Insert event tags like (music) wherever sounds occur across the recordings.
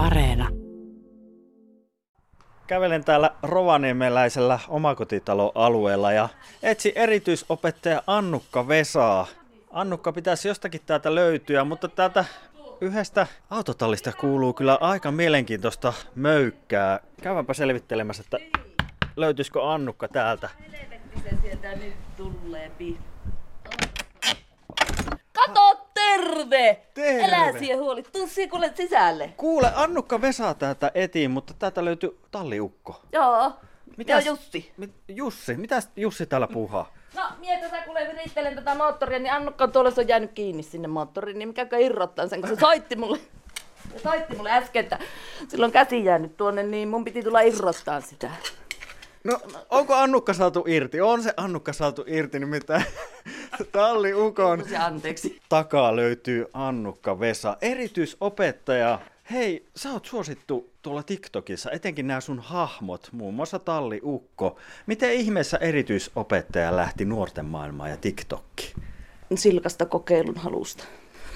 Areena. Kävelen täällä rovaniemeläisellä omakotitaloalueella ja etsi erityisopettaja Annukka Vesaa. Annukka pitäisi jostakin täältä löytyä, mutta täältä yhdestä autotallista kuuluu kyllä aika mielenkiintoista möykkää. Käyväänpä selvittelemässä, että löytyisikö Annukka täältä. se sieltä nyt tulee Kato, terve! Terve! Elä siihen huoli. Tuu siihen kuule sisälle. Kuule, Annukka Vesa täältä etiin, mutta täältä löytyy talliukko. Joo. Mitäs- Joo, Jussi. Mit, Jussi, mitä Jussi täällä puuhaa? No, mie tätä kuule virittelen tätä moottoria, niin Annukka on tuolla se on jäänyt kiinni sinne moottoriin, niin mikä irrottaa sen, kun se soitti mulle. Se soitti mulle äsken, että silloin käsi jäänyt tuonne, niin mun piti tulla irrottaa sitä. No, onko Annukka saatu irti? On se Annukka saatu irti, nimittäin talliukon Se anteeksi. takaa löytyy Annukka Vesa, erityisopettaja. Hei, sä oot suosittu tuolla TikTokissa, etenkin nämä sun hahmot, muun muassa Talli Ukko. Miten ihmeessä erityisopettaja lähti nuorten maailmaan ja TikTokkiin? silkasta kokeilun halusta.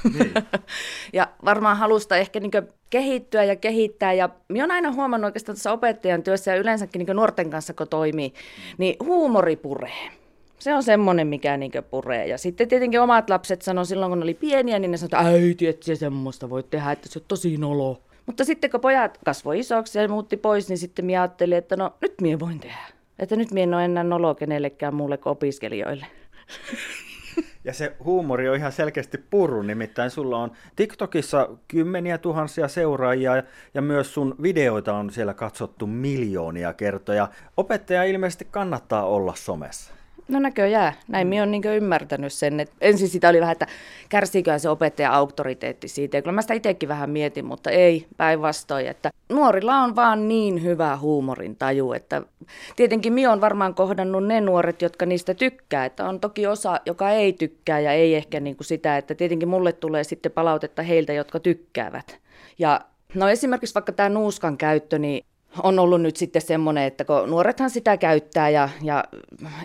(laughs) ja varmaan halusta ehkä niin kehittyä ja kehittää. Ja minä olen aina huomannut oikeastaan tässä opettajan työssä ja yleensäkin niin nuorten kanssa, kun toimii, niin huumori puree. Se on semmoinen, mikä niin puree. Ja sitten tietenkin omat lapset sanoi silloin, kun ne oli pieniä, niin ne sanoi, että äiti, et semmoista voi tehdä, että se on tosi nolo. Mutta sitten kun pojat kasvoi isoksi ja muutti pois, niin sitten minä ajattelin, että no nyt minä voin tehdä. Että nyt minä en ole enää nolo kenellekään muulle kuin opiskelijoille. Ja se huumori on ihan selkeästi purru, nimittäin sulla on TikTokissa kymmeniä tuhansia seuraajia ja myös sun videoita on siellä katsottu miljoonia kertoja. Opettaja ilmeisesti kannattaa olla somessa. No näköjään. Näin minä olen niin ymmärtänyt sen. Että ensin sitä oli vähän, että kärsiikö se opettajan auktoriteetti siitä. Ja kyllä mä sitä itsekin vähän mietin, mutta ei päinvastoin. Että nuorilla on vaan niin hyvä huumorin taju, että tietenkin minä olen varmaan kohdannut ne nuoret, jotka niistä tykkää. Että on toki osa, joka ei tykkää ja ei ehkä niin kuin sitä, että tietenkin mulle tulee sitten palautetta heiltä, jotka tykkäävät. Ja No esimerkiksi vaikka tämä nuuskan käyttö, niin on ollut nyt sitten semmoinen, että kun nuorethan sitä käyttää ja, ja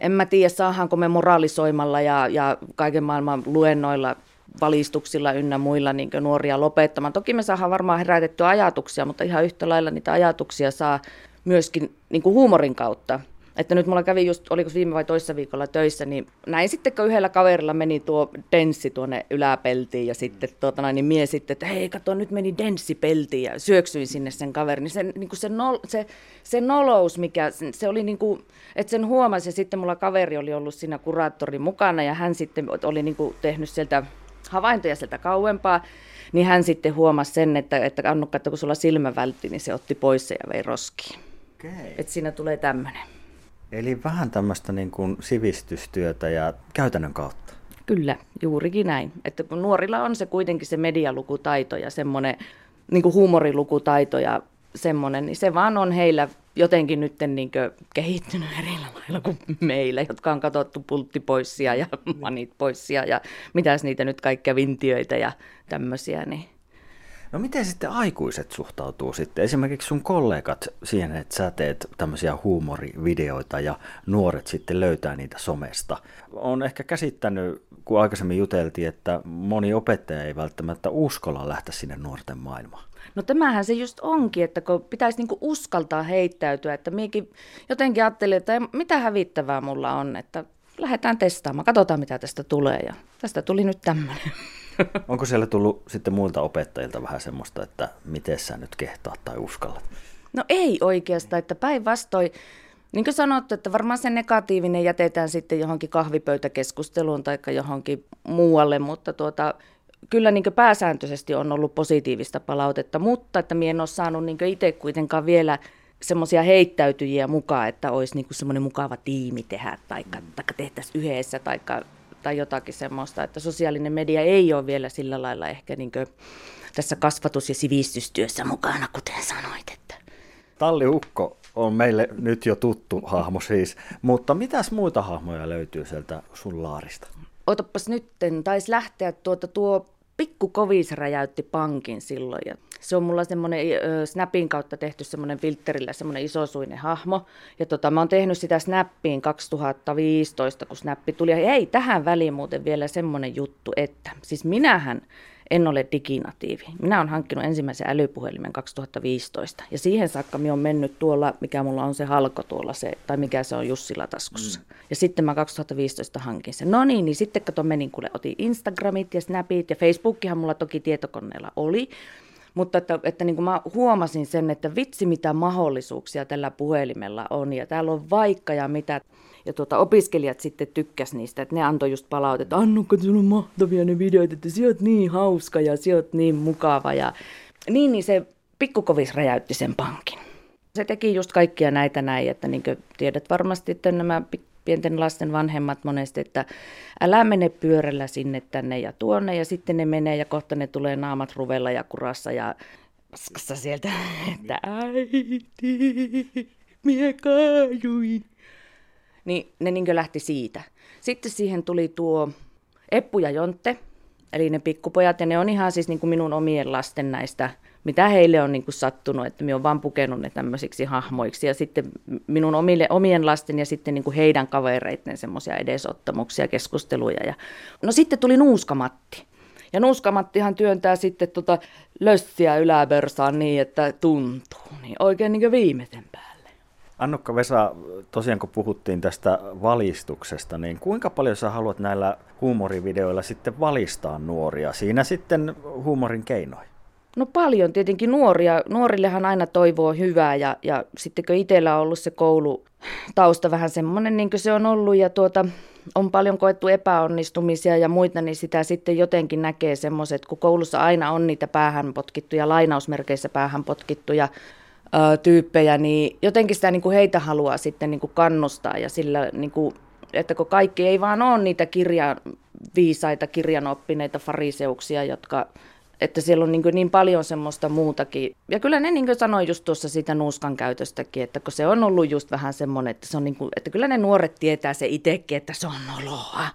en mä tiedä, saahanko me moraalisoimalla ja, ja kaiken maailman luennoilla, valistuksilla ynnä muilla niin nuoria lopettamaan. Toki me saadaan varmaan herätettyä ajatuksia, mutta ihan yhtä lailla niitä ajatuksia saa myöskin niin huumorin kautta. Että nyt mulla kävi just, oliko viime vai toissa viikolla töissä, niin näin sitten, kun yhdellä kaverilla meni tuo denssi tuonne yläpeltiin ja sitten tuota, niin mie sitten, että hei kato, nyt meni denssi peltiin ja syöksyin sinne sen kaverin. Niin se, niin kuin se, nol, se, se nolous, mikä se oli niin kuin, että sen huomasi ja sitten mulla kaveri oli ollut siinä kuraattorin mukana ja hän sitten oli niin kuin tehnyt sieltä havaintoja sieltä kauempaa, niin hän sitten huomasi sen, että, että Annukka, että kun sulla silmä vältti, niin se otti pois se ja vei roskiin. Okay. Että siinä tulee tämmöinen. Eli vähän tämmöistä niin kuin sivistystyötä ja käytännön kautta. Kyllä, juurikin näin. Että kun nuorilla on se kuitenkin se medialukutaito ja semmoinen niin kuin huumorilukutaito ja semmoinen, niin se vaan on heillä jotenkin nyt niin kehittynyt eri lailla kuin meillä, jotka on katsottu pulttipoissia ja manit poissia ja mitäs niitä nyt kaikkia vintiöitä ja tämmöisiä. Niin No miten sitten aikuiset suhtautuu sitten? Esimerkiksi sun kollegat siihen, että sä teet tämmöisiä huumorivideoita ja nuoret sitten löytää niitä somesta. On ehkä käsittänyt, kun aikaisemmin juteltiin, että moni opettaja ei välttämättä uskalla lähteä sinne nuorten maailmaan. No tämähän se just onkin, että kun pitäisi niinku uskaltaa heittäytyä, että minäkin jotenkin ajattelin, että mitä hävittävää mulla on, että lähdetään testaamaan, katsotaan mitä tästä tulee ja tästä tuli nyt tämmöinen. Onko siellä tullut sitten muilta opettajilta vähän semmoista, että miten sä nyt kehtaat tai uskallat? No ei oikeastaan, että päinvastoin, niin kuin sanottu, että varmaan se negatiivinen jätetään sitten johonkin kahvipöytäkeskusteluun tai johonkin muualle, mutta tuota, kyllä niin pääsääntöisesti on ollut positiivista palautetta, mutta että minä en ole saanut niin itse kuitenkaan vielä semmoisia heittäytyjiä mukaan, että olisi niin semmoinen mukava tiimi tehdä tai, tai tehtäisiin yhdessä tai tai jotakin semmoista, että sosiaalinen media ei ole vielä sillä lailla ehkä niin tässä kasvatus- ja sivistystyössä mukana, kuten sanoit. Että. Talli Ukko on meille nyt jo tuttu hahmo siis, mutta mitäs muita hahmoja löytyy sieltä sun laarista? Otapas nytten, taisi lähteä tuota tuo pikku kovis räjäytti pankin silloin ja se on mulla semmoinen Snapin kautta tehty semmoinen filterillä semmoinen isosuinen hahmo. Ja tota, mä oon tehnyt sitä Snappiin 2015, kun Snappi tuli. Ja ei, tähän väliin muuten vielä semmoinen juttu, että siis minähän en ole diginatiivi. Minä olen hankkinut ensimmäisen älypuhelimen 2015 ja siihen saakka minä olen mennyt tuolla, mikä mulla on se halko tuolla se, tai mikä se on Jussila taskussa. Mm. Ja sitten mä 2015 hankin sen. No niin, niin sitten kato menin, kuule otin Instagramit ja Snapit ja Facebookihan mulla toki tietokoneella oli. Mutta että, että niin kuin mä huomasin sen, että vitsi mitä mahdollisuuksia tällä puhelimella on ja täällä on vaikka ja mitä. Ja tuota, opiskelijat sitten tykkäs niistä, että ne antoi just palautetta, Annukka, sulla on mahtavia ne videot, että sä oot niin hauska ja sä oot niin mukava. Ja niin, niin se pikkukovis räjäytti sen pankin. Se teki just kaikkia näitä näin, että niin tiedät varmasti, että nämä pienten lasten vanhemmat monesti, että älä mene pyörällä sinne tänne ja tuonne ja sitten ne menee ja kohta ne tulee naamat ruvella ja kurassa ja paskassa sieltä, että äiti, mie kaajuin. Niin ne niin lähti siitä. Sitten siihen tuli tuo Eppu ja Jontte, eli ne pikkupojat, ja ne on ihan siis niin kuin minun omien lasten näistä mitä heille on niin kuin sattunut, että minä olen vaan pukenut ne tämmöisiksi hahmoiksi. Ja sitten minun omille, omien lasten ja sitten niin kuin heidän kavereiden semmoisia edesottamuksia, keskusteluja. Ja... No sitten tuli Nuuskamatti. Ja Nuuskamattihan työntää sitten tota lössiä yläversaan niin, että tuntuu. Niin oikein niin kuin viimeisen päälle. Annukka Vesa, tosiaan kun puhuttiin tästä valistuksesta, niin kuinka paljon sä haluat näillä huumorivideoilla sitten valistaa nuoria? Siinä sitten huumorin keinoin. No paljon tietenkin nuoria. Nuorillehan aina toivoo hyvää ja, ja sitten kun itsellä on ollut se koulu tausta vähän semmoinen niin kuin se on ollut ja tuota, on paljon koettu epäonnistumisia ja muita, niin sitä sitten jotenkin näkee semmoiset, kun koulussa aina on niitä päähän potkittuja, lainausmerkeissä päähän potkittuja ö, tyyppejä, niin jotenkin sitä niin kuin heitä haluaa sitten niin kuin kannustaa ja sillä, niin kuin, että kun kaikki ei vaan ole niitä kirjan, viisaita kirjanoppineita fariseuksia, jotka että siellä on niin, niin paljon semmoista muutakin. Ja kyllä ne niin sanoi just tuossa siitä nuuskan käytöstäkin, että kun se on ollut just vähän semmoinen, että, se on niin kuin, että kyllä ne nuoret tietää se itsekin, että se on noloa.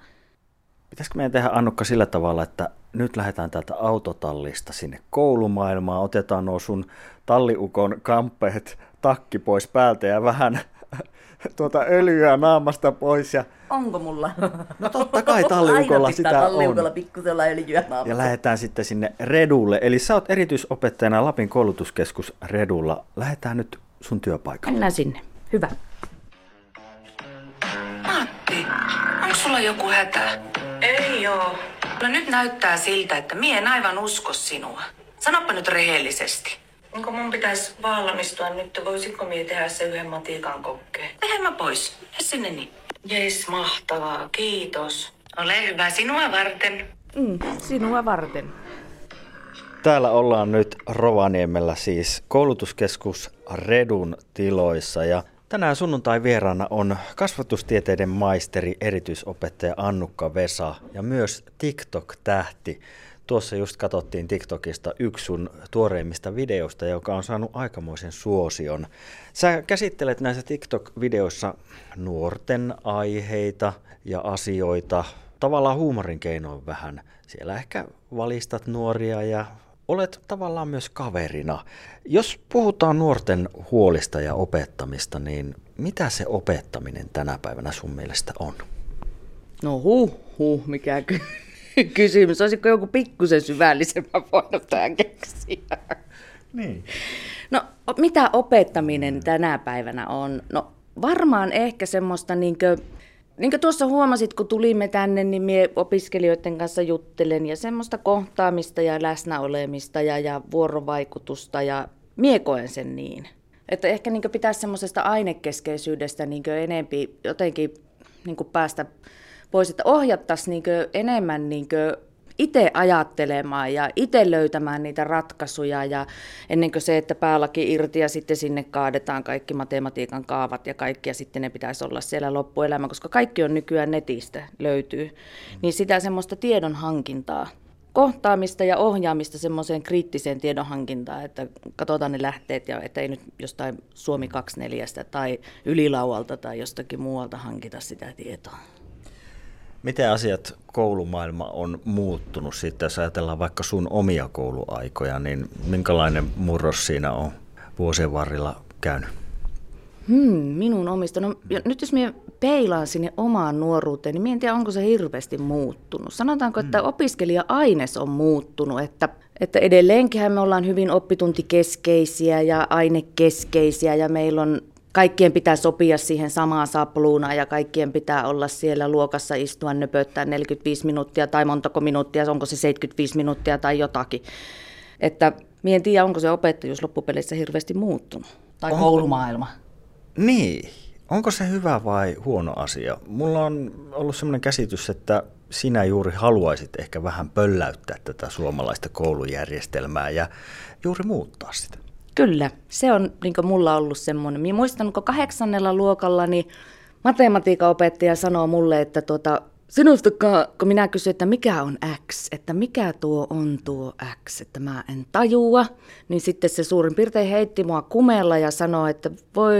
Pitäisikö meidän tehdä Annukka sillä tavalla, että nyt lähdetään täältä autotallista sinne koulumaailmaan, otetaan nuo sun talliukon kamppeet takki pois päältä ja vähän (laughs) tuota öljyä naamasta pois. Ja... Onko mulla? (laughs) No totta kai talliukolla sitä talliukolla on. pikkusella öljyä naamasta. Ja lähdetään sitten sinne Redulle. Eli sä oot erityisopettajana Lapin koulutuskeskus Redulla. Lähdetään nyt sun työpaikalle. Mennään sinne. Hyvä. Matti, onko sulla joku hätä? Ei oo. No nyt näyttää siltä, että mie en aivan usko sinua. Sanoppa nyt rehellisesti. Onko mun pitäisi valmistua nyt? Voisitko mie tehdä se yhden matikan kokkeen? Tehän mä pois. Ja sinne niin. Jes, mahtavaa. Kiitos. Ole hyvä sinua varten. Mm, sinua varten. Täällä ollaan nyt Rovaniemellä siis koulutuskeskus Redun tiloissa ja tänään sunnuntai vieraana on kasvatustieteiden maisteri erityisopettaja Annukka Vesa ja myös TikTok-tähti Tuossa just katsottiin TikTokista yksi sun tuoreimmista videoista, joka on saanut aikamoisen suosion. Sä käsittelet näissä TikTok-videoissa nuorten aiheita ja asioita, tavallaan huumorin keinoin vähän. Siellä ehkä valistat nuoria ja olet tavallaan myös kaverina. Jos puhutaan nuorten huolista ja opettamista, niin mitä se opettaminen tänä päivänä sun mielestä on? No huh, huh, mikä ky- (laughs) kysymys. Olisiko joku pikkusen syvällisemmä (laughs) voinut tähän keksiä? Niin. No, mitä opettaminen tänä päivänä on? No, varmaan ehkä semmoista niinkö, niin kuin tuossa huomasit, kun tulimme tänne, niin minä opiskelijoiden kanssa juttelen ja semmoista kohtaamista ja läsnäolemista ja, ja vuorovaikutusta ja mie koen sen niin. Että ehkä niin pitäisi semmoisesta ainekeskeisyydestä niin enempi jotenkin niin päästä pois, että ohjattaisiin niin enemmän niin itse ajattelemaan ja itse löytämään niitä ratkaisuja ja ennen kuin se, että päälaki irti ja sitten sinne kaadetaan kaikki matematiikan kaavat ja kaikki ja sitten ne pitäisi olla siellä loppuelämä, koska kaikki on nykyään netistä löytyy, niin sitä semmoista tiedon hankintaa kohtaamista ja ohjaamista semmoiseen kriittiseen tiedonhankintaan, että katsotaan ne lähteet ja että ei nyt jostain Suomi 24 tai ylilaualta tai jostakin muualta hankita sitä tietoa. Miten asiat koulumaailma on muuttunut sitten, jos ajatellaan vaikka sun omia kouluaikoja, niin minkälainen murros siinä on vuosien varrella käynyt? Hmm, minun omista. No, nyt jos minä peilaan sinne omaan nuoruuteen, niin minä en tiedä, onko se hirveästi muuttunut. Sanotaanko, että mm. opiskelija-aines on muuttunut, että, että edelleenkin me ollaan hyvin oppituntikeskeisiä ja ainekeskeisiä ja meillä on kaikkien pitää sopia siihen samaan sapluunaan ja kaikkien pitää olla siellä luokassa istua nöpöttää 45 minuuttia tai montako minuuttia, onko se 75 minuuttia tai jotakin. Että Mie en tiedä, onko se opettajuus loppupeleissä hirveästi muuttunut. Tai onko, koulumaailma. Niin. Onko se hyvä vai huono asia? Mulla on ollut sellainen käsitys, että sinä juuri haluaisit ehkä vähän pölläyttää tätä suomalaista koulujärjestelmää ja juuri muuttaa sitä. Kyllä, se on niin mulla ollut semmoinen. Minä muistan, kun kahdeksannella luokalla niin matematiikan opettaja sanoo mulle, että tuota, Sinustakaan, kun minä kysyin, että mikä on X, että mikä tuo on tuo X, että mä en tajua, niin sitten se suurin piirtein heitti mua kumella ja sanoi, että voi,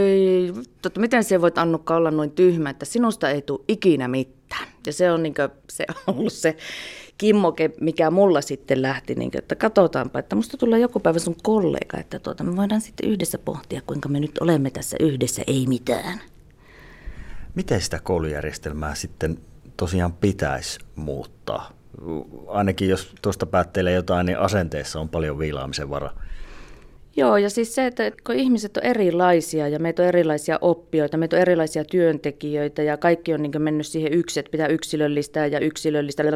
totta, miten se voit Annukka olla noin tyhmä, että sinusta ei tule ikinä mitään. Ja se on, niin kuin, se on ollut se kimmoke, mikä mulla sitten lähti, niin että katsotaanpa, että musta tulee joku päivä sun kollega, että tuota, me voidaan sitten yhdessä pohtia, kuinka me nyt olemme tässä yhdessä, ei mitään. Miten sitä koulujärjestelmää sitten tosiaan pitäisi muuttaa. Ainakin jos tuosta päättelee jotain, niin asenteessa on paljon viilaamisen vara. Joo, ja siis se, että kun ihmiset on erilaisia ja meitä on erilaisia oppijoita, meitä on erilaisia työntekijöitä ja kaikki on niin mennyt siihen yksi, että pitää yksilöllistää ja yksilöllistää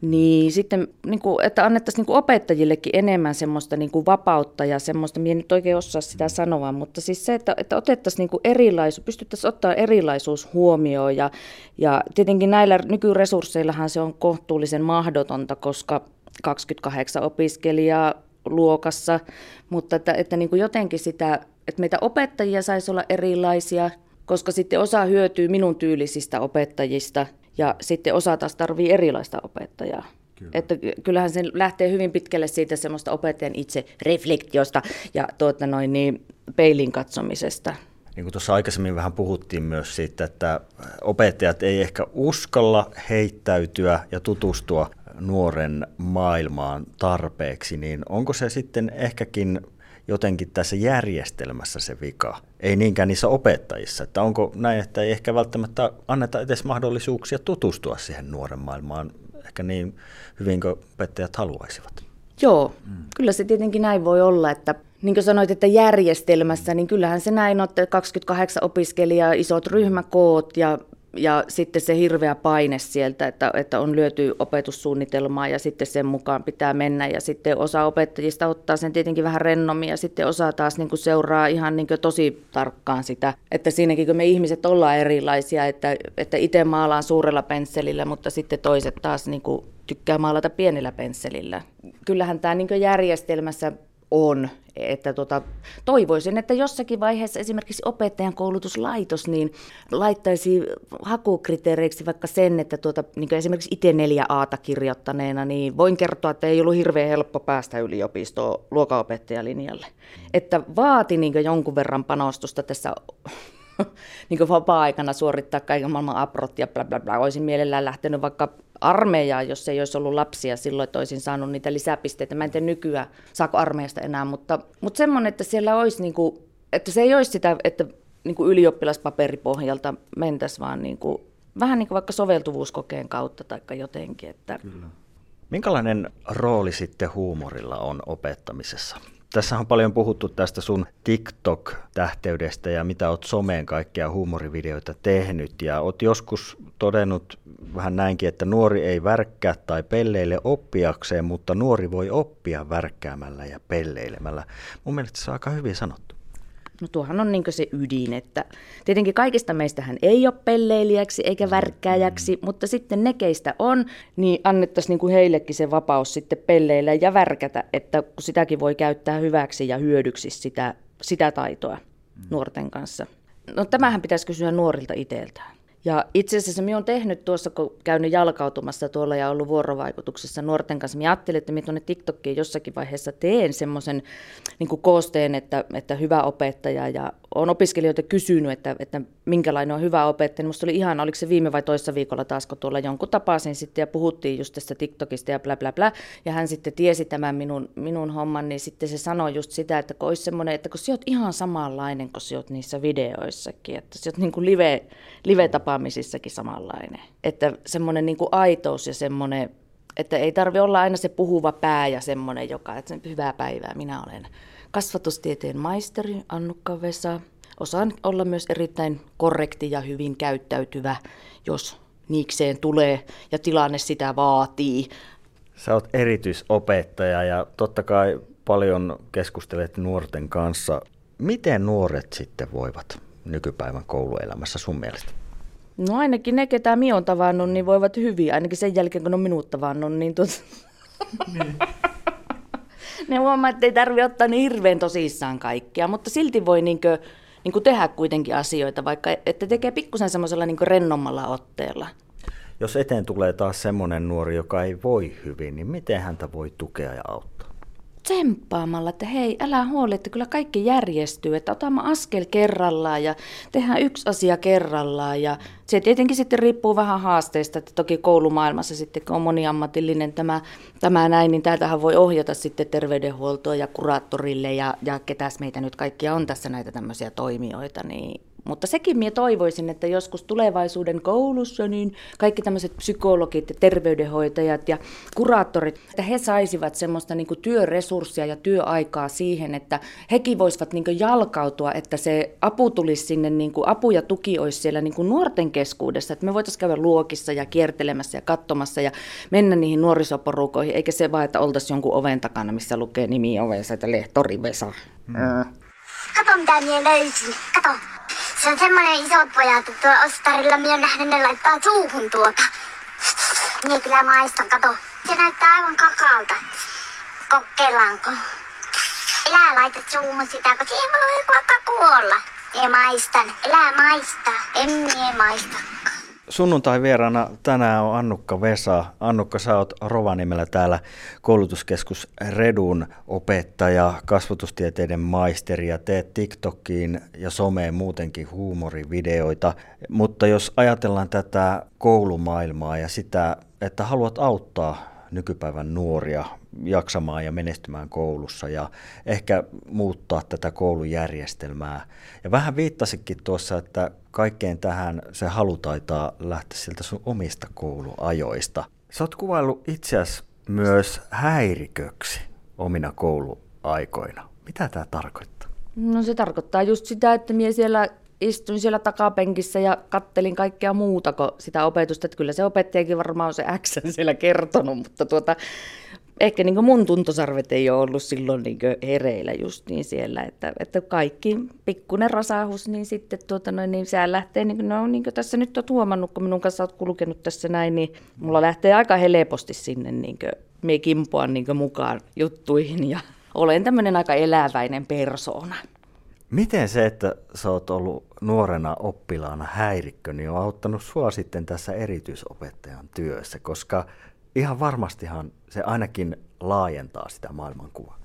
niin sitten, niin kuin, että annettaisiin niin opettajillekin enemmän semmoista niin kuin vapautta ja semmoista, minä nyt oikein osaa sitä sanoa, mutta siis se, että, että otettaisiin niin erilaisuus, pystyttäisiin ottaa erilaisuus huomioon ja, ja tietenkin näillä nykyresursseillahan se on kohtuullisen mahdotonta, koska 28 opiskelijaa luokassa, mutta että, että niin kuin jotenkin sitä, että meitä opettajia saisi olla erilaisia, koska sitten osa hyötyy minun tyylisistä opettajista ja sitten osa taas tarvii erilaista opettajaa. Kyllä. Että kyllähän se lähtee hyvin pitkälle siitä semmoista opettajan itse reflektiosta ja tuota noin, niin, peilin katsomisesta. Niin kuin tuossa aikaisemmin vähän puhuttiin myös siitä, että opettajat ei ehkä uskalla heittäytyä ja tutustua nuoren maailmaan tarpeeksi, niin onko se sitten ehkäkin jotenkin tässä järjestelmässä se vika, ei niinkään niissä opettajissa. Että onko näin, että ei ehkä välttämättä anneta edes mahdollisuuksia tutustua siihen nuoren maailmaan ehkä niin hyvin kuin opettajat haluaisivat? Joo, mm. kyllä se tietenkin näin voi olla, että niin kuin sanoit, että järjestelmässä, niin kyllähän se näin on, että 28 opiskelijaa, isot ryhmäkoot ja ja sitten se hirveä paine sieltä, että, että on lyöty opetussuunnitelmaa ja sitten sen mukaan pitää mennä. Ja sitten osa opettajista ottaa sen tietenkin vähän rennommin ja sitten osa taas niin kuin seuraa ihan niin kuin tosi tarkkaan sitä. Että siinäkin kun me ihmiset ollaan erilaisia, että, että itse maalaan suurella pensselillä, mutta sitten toiset taas niin kuin tykkää maalata pienellä pensselillä. Kyllähän tämä niin järjestelmässä on. Että tota, toivoisin, että jossakin vaiheessa esimerkiksi opettajan koulutuslaitos niin laittaisi hakukriteereiksi vaikka sen, että tuota, niin esimerkiksi itse neljä aata kirjoittaneena, niin voin kertoa, että ei ollut hirveän helppo päästä yliopistoon luokanopettajalinjalle. Että vaati niin jonkun verran panostusta tässä (laughs) niin vapaa-aikana suorittaa kaiken maailman aprot ja bla bla bla. Olisin mielellään lähtenyt vaikka armeijaa, jos ei olisi ollut lapsia silloin, että olisin saanut niitä lisäpisteitä. Mä en tiedä nykyään, saako armeijasta enää, mutta, mutta semmoinen, että siellä olisi, niin kuin, että se ei olisi sitä, että niin kuin ylioppilaspaperipohjalta mentäisiin vaan niin kuin, vähän niin kuin vaikka soveltuvuuskokeen kautta tai jotenkin. Että... Kyllä. Minkälainen rooli sitten huumorilla on opettamisessa? Tässä on paljon puhuttu tästä sun TikTok-tähteydestä ja mitä oot someen kaikkia huumorivideoita tehnyt. Ja oot joskus todennut vähän näinkin, että nuori ei värkkää tai pelleile oppiakseen, mutta nuori voi oppia värkkäämällä ja pelleilemällä. Mun mielestä se on aika hyvin sanottu. No tuohan on niin se ydin, että tietenkin kaikista meistähän ei ole pelleilijäksi eikä mm, värkkääjäksi, mm. mutta sitten ne keistä on, niin annettaisiin niin heillekin se vapaus sitten pelleillä ja värkätä, että kun sitäkin voi käyttää hyväksi ja hyödyksi sitä, sitä taitoa mm. nuorten kanssa. No tämähän pitäisi kysyä nuorilta itseltään. Ja itse asiassa minä olen tehnyt tuossa, kun käynyt jalkautumassa tuolla ja ollut vuorovaikutuksessa nuorten kanssa, minä ajattelin, että minä tuonne TikTokiin jossakin vaiheessa teen semmoisen niin koosteen, että, että hyvä opettaja ja olen opiskelijoita kysynyt, että, että minkälainen on hyvä opettaja. Musta oli ihan, oliko se viime vai toissa viikolla taas, kun tuolla jonkun tapasin sitten ja puhuttiin just tästä TikTokista ja bla bla bla. Ja hän sitten tiesi tämän minun, minun homman, niin sitten se sanoi just sitä, että kun olisi semmoinen, että kun sä oot ihan samanlainen kuin sä oot niissä videoissakin, että sä oot niin kuin live, live-tapaamisissakin samanlainen. Että semmoinen niin aitous ja semmoinen että ei tarvi olla aina se puhuva pää ja semmoinen, joka, että hyvää päivää, minä olen kasvatustieteen maisteri Annukka Vesa. Osaan olla myös erittäin korrekti ja hyvin käyttäytyvä, jos niikseen tulee ja tilanne sitä vaatii. Sä oot erityisopettaja ja totta kai paljon keskustelet nuorten kanssa. Miten nuoret sitten voivat nykypäivän kouluelämässä sun mielestä? No ainakin ne, ketä minä olen tavannut, niin voivat hyvin. Ainakin sen jälkeen, kun on minut tavannut, niin tuot... Niin. (laughs) ne huomaa, että ei tarvitse ottaa niin hirveän tosissaan kaikkia, mutta silti voi niinkö, niinkö tehdä kuitenkin asioita, vaikka että tekee pikkusen semmoisella niinkö rennommalla otteella. Jos eteen tulee taas semmoinen nuori, joka ei voi hyvin, niin miten häntä voi tukea ja auttaa? Tsemppaamalla, että hei, älä huoli, että kyllä kaikki järjestyy, että otamme askel kerrallaan ja tehdään yksi asia kerrallaan. Ja se tietenkin sitten riippuu vähän haasteista, että toki koulumaailmassa sitten, kun on moniammatillinen tämä, tämä näin, niin täältähän voi ohjata sitten terveydenhuoltoa ja kuraattorille ja, ja ketäs meitä nyt kaikkia on tässä näitä tämmöisiä toimijoita, niin mutta sekin minä toivoisin, että joskus tulevaisuuden koulussa niin kaikki tämmöiset psykologit ja terveydenhoitajat ja kuraattorit, että he saisivat semmoista niin työresurssia ja työaikaa siihen, että hekin voisivat niin jalkautua, että se apu tulisi sinne, niin kuin apu ja tuki olisi siellä niin kuin nuorten keskuudessa, että me voitaisiin käydä luokissa ja kiertelemässä ja katsomassa ja mennä niihin nuorisoporukoihin, eikä se vaan, että oltaisiin jonkun oven takana, missä lukee nimi ovessa, että Lehtori Vesa. Mm. Kato mitä minä löysin, kato. Se on semmoinen isot pojat, että tuo Ostarilla minä on nähnyt, ne laittaa suuhun tuota. Niin kyllä maistan, kato. Se näyttää aivan kakalta. Kokeillaanko? Elää laita suuhun sitä, kun siihen voi vaikka kuolla. Minä maistan. Elää maista. En minä maistakaan. Sunnuntai vieraana tänään on Annukka Vesa. Annukka, sä oot Rovaniemellä täällä koulutuskeskus Redun opettaja, kasvatustieteiden maisteri ja teet TikTokiin ja someen muutenkin huumorivideoita. Mutta jos ajatellaan tätä koulumaailmaa ja sitä, että haluat auttaa nykypäivän nuoria jaksamaan ja menestymään koulussa ja ehkä muuttaa tätä koulujärjestelmää. Ja vähän viittasikin tuossa, että kaikkeen tähän se halu taitaa lähteä siltä sun omista kouluajoista. Sä oot kuvaillut itseäsi myös häiriköksi omina kouluaikoina. Mitä tämä tarkoittaa? No se tarkoittaa just sitä, että minä siellä istuin siellä takapenkissä ja kattelin kaikkea muuta kuin sitä opetusta. Että kyllä se opettajakin varmaan on se X siellä kertonut, mutta tuota, ehkä niin mun tuntosarvet ei ole ollut silloin niin hereillä just niin siellä, että, että kaikki pikkunen rasahus, niin sitten tuota noin, niin sehän lähtee, niin no niin kuin tässä nyt olet huomannut, kun minun kanssa olet kulkenut tässä näin, niin mulla lähtee aika helposti sinne niin kuin, me kimpoan niin mukaan juttuihin ja (laughs) olen tämmöinen aika eläväinen persoona. Miten se, että sä oot ollut nuorena oppilaana häirikkö, niin on auttanut sua sitten tässä erityisopettajan työssä, koska ihan varmastihan se ainakin laajentaa sitä maailmankuvaa.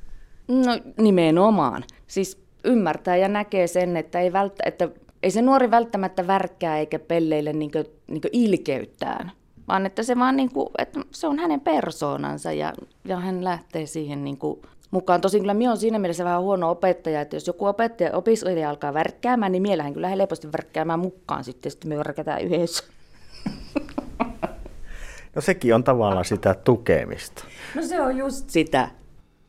No nimenomaan. Siis ymmärtää ja näkee sen, että ei, välttä, että ei se nuori välttämättä värkkää eikä pelleille niin kuin, niin kuin ilkeyttään, vaan että se vaan niin kuin, että se on hänen persoonansa ja, ja hän lähtee siihen niin kuin mukaan. Tosin kyllä minä olen siinä mielessä vähän huono opettaja, että jos joku opettaja, opiskelija alkaa värkkäämään, niin mielähän kyllä helposti värkkäämään mukaan sitten, sitten me värkätään yhdessä. (laughs) No sekin on tavallaan sitä tukemista. No se on just sitä.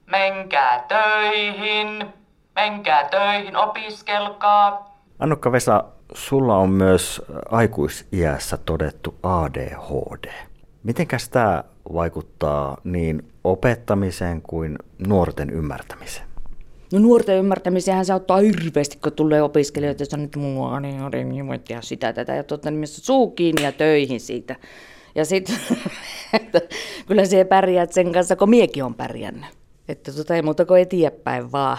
Menkää töihin, menkää töihin, opiskelkaa. Annukka Vesa, sulla on myös aikuisiässä todettu ADHD. Mitenkäs tämä vaikuttaa niin opettamiseen kuin nuorten ymmärtämiseen? No nuorten ymmärtämiseen se auttaa hirveästi, kun tulee opiskelijoita ja sanoo, että mulla on ADHD, niin voit tehdä sitä tätä. Ja tuota, niin suu kiinni ja töihin siitä. Ja sitten, (laughs) kyllä se pärjäät sen kanssa, kun miekin on pärjännyt. Että tota, ei muuta kuin eteenpäin vaan.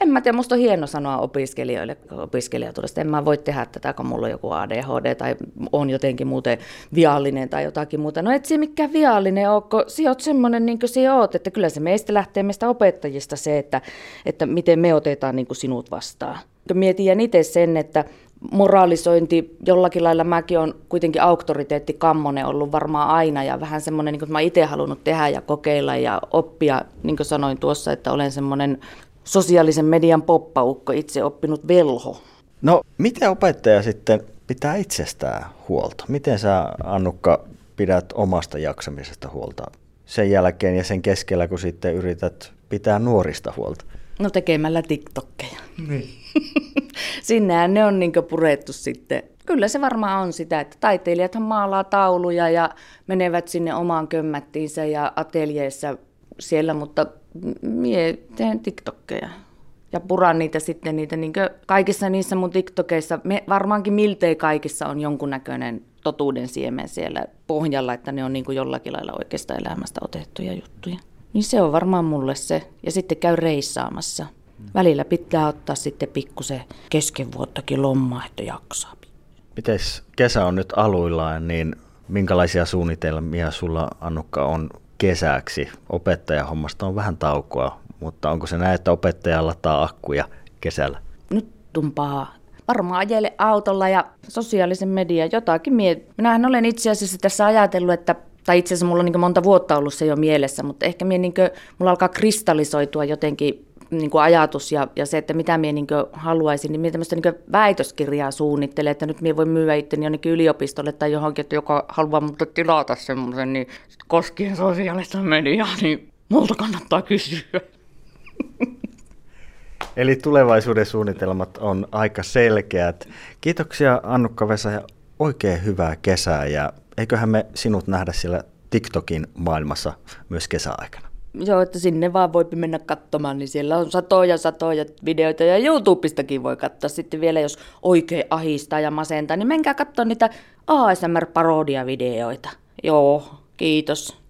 En mä tiedä, musta on hieno sanoa opiskelijoille, opiskelijat että en mä voi tehdä tätä, kun mulla on joku ADHD tai on jotenkin muuten viallinen tai jotakin muuta. No et se mikään viallinen ole, kun sä oot semmoinen niin kuin sä oot, että kyllä se meistä lähtee meistä opettajista se, että, että miten me otetaan niin kuin sinut vastaan. Mietin itse sen, että moralisointi, jollakin lailla mäkin on kuitenkin auktoriteetti kammonen ollut varmaan aina ja vähän semmoinen, niin kuin mä itse halunnut tehdä ja kokeilla ja oppia, niin kuin sanoin tuossa, että olen semmoinen sosiaalisen median poppaukko, itse oppinut velho. No, miten opettaja sitten pitää itsestään huolta? Miten sä, Annukka, pidät omasta jaksamisesta huolta sen jälkeen ja sen keskellä, kun sitten yrität pitää nuorista huolta? No tekemällä TikTokkeja. Niin. (laughs) Sinnehän ne on niin purettu sitten. Kyllä se varmaan on sitä, että taiteilijathan maalaa tauluja ja menevät sinne omaan kömmättiinsä ja ateljeessa siellä, mutta mie teen TikTokkeja ja puran niitä sitten niitä niin kaikissa niissä mun TikTokeissa, me, varmaankin miltei kaikissa on jonkunnäköinen totuuden siemen siellä pohjalla, että ne on niin jollakin lailla oikeasta elämästä otettuja juttuja. Niin se on varmaan mulle se. Ja sitten käy reissaamassa. Välillä pitää ottaa sitten pikkusen kesken vuottakin lommaa, että jaksaa. Miten kesä on nyt aluillaan, niin minkälaisia suunnitelmia sulla Annukka on kesäksi? Opettajahommasta on vähän taukoa, mutta onko se näin, että opettaja lataa akkuja kesällä? Nyt tumpaa varmaan ajele autolla ja sosiaalisen median jotakin. Mie- Minähän olen itse asiassa tässä ajatellut, että tai itse asiassa mulla on niin monta vuotta ollut se jo mielessä, mutta ehkä mie niin kuin, mulla alkaa kristallisoitua jotenkin niin kuin ajatus ja, ja se, että mitä minä niin haluaisin, niin minä tämmöistä niin väitöskirjaa suunnittelen, että nyt minä voin myyä itteni jonnekin yliopistolle tai johonkin, että joka haluaa mutta tilata semmoisen, niin koskien sosiaalista mediaa, niin multa kannattaa kysyä. (laughs) Eli tulevaisuuden suunnitelmat on aika selkeät. Kiitoksia Annukka Vesa ja oikein hyvää kesää ja eiköhän me sinut nähdä siellä TikTokin maailmassa myös kesäaikana. Joo, että sinne vaan voi mennä katsomaan, niin siellä on satoja satoja videoita ja YouTubestakin voi katsoa sitten vielä, jos oikein ahistaa ja masentaa, niin menkää katsoa niitä ASMR-parodia-videoita. Joo, kiitos.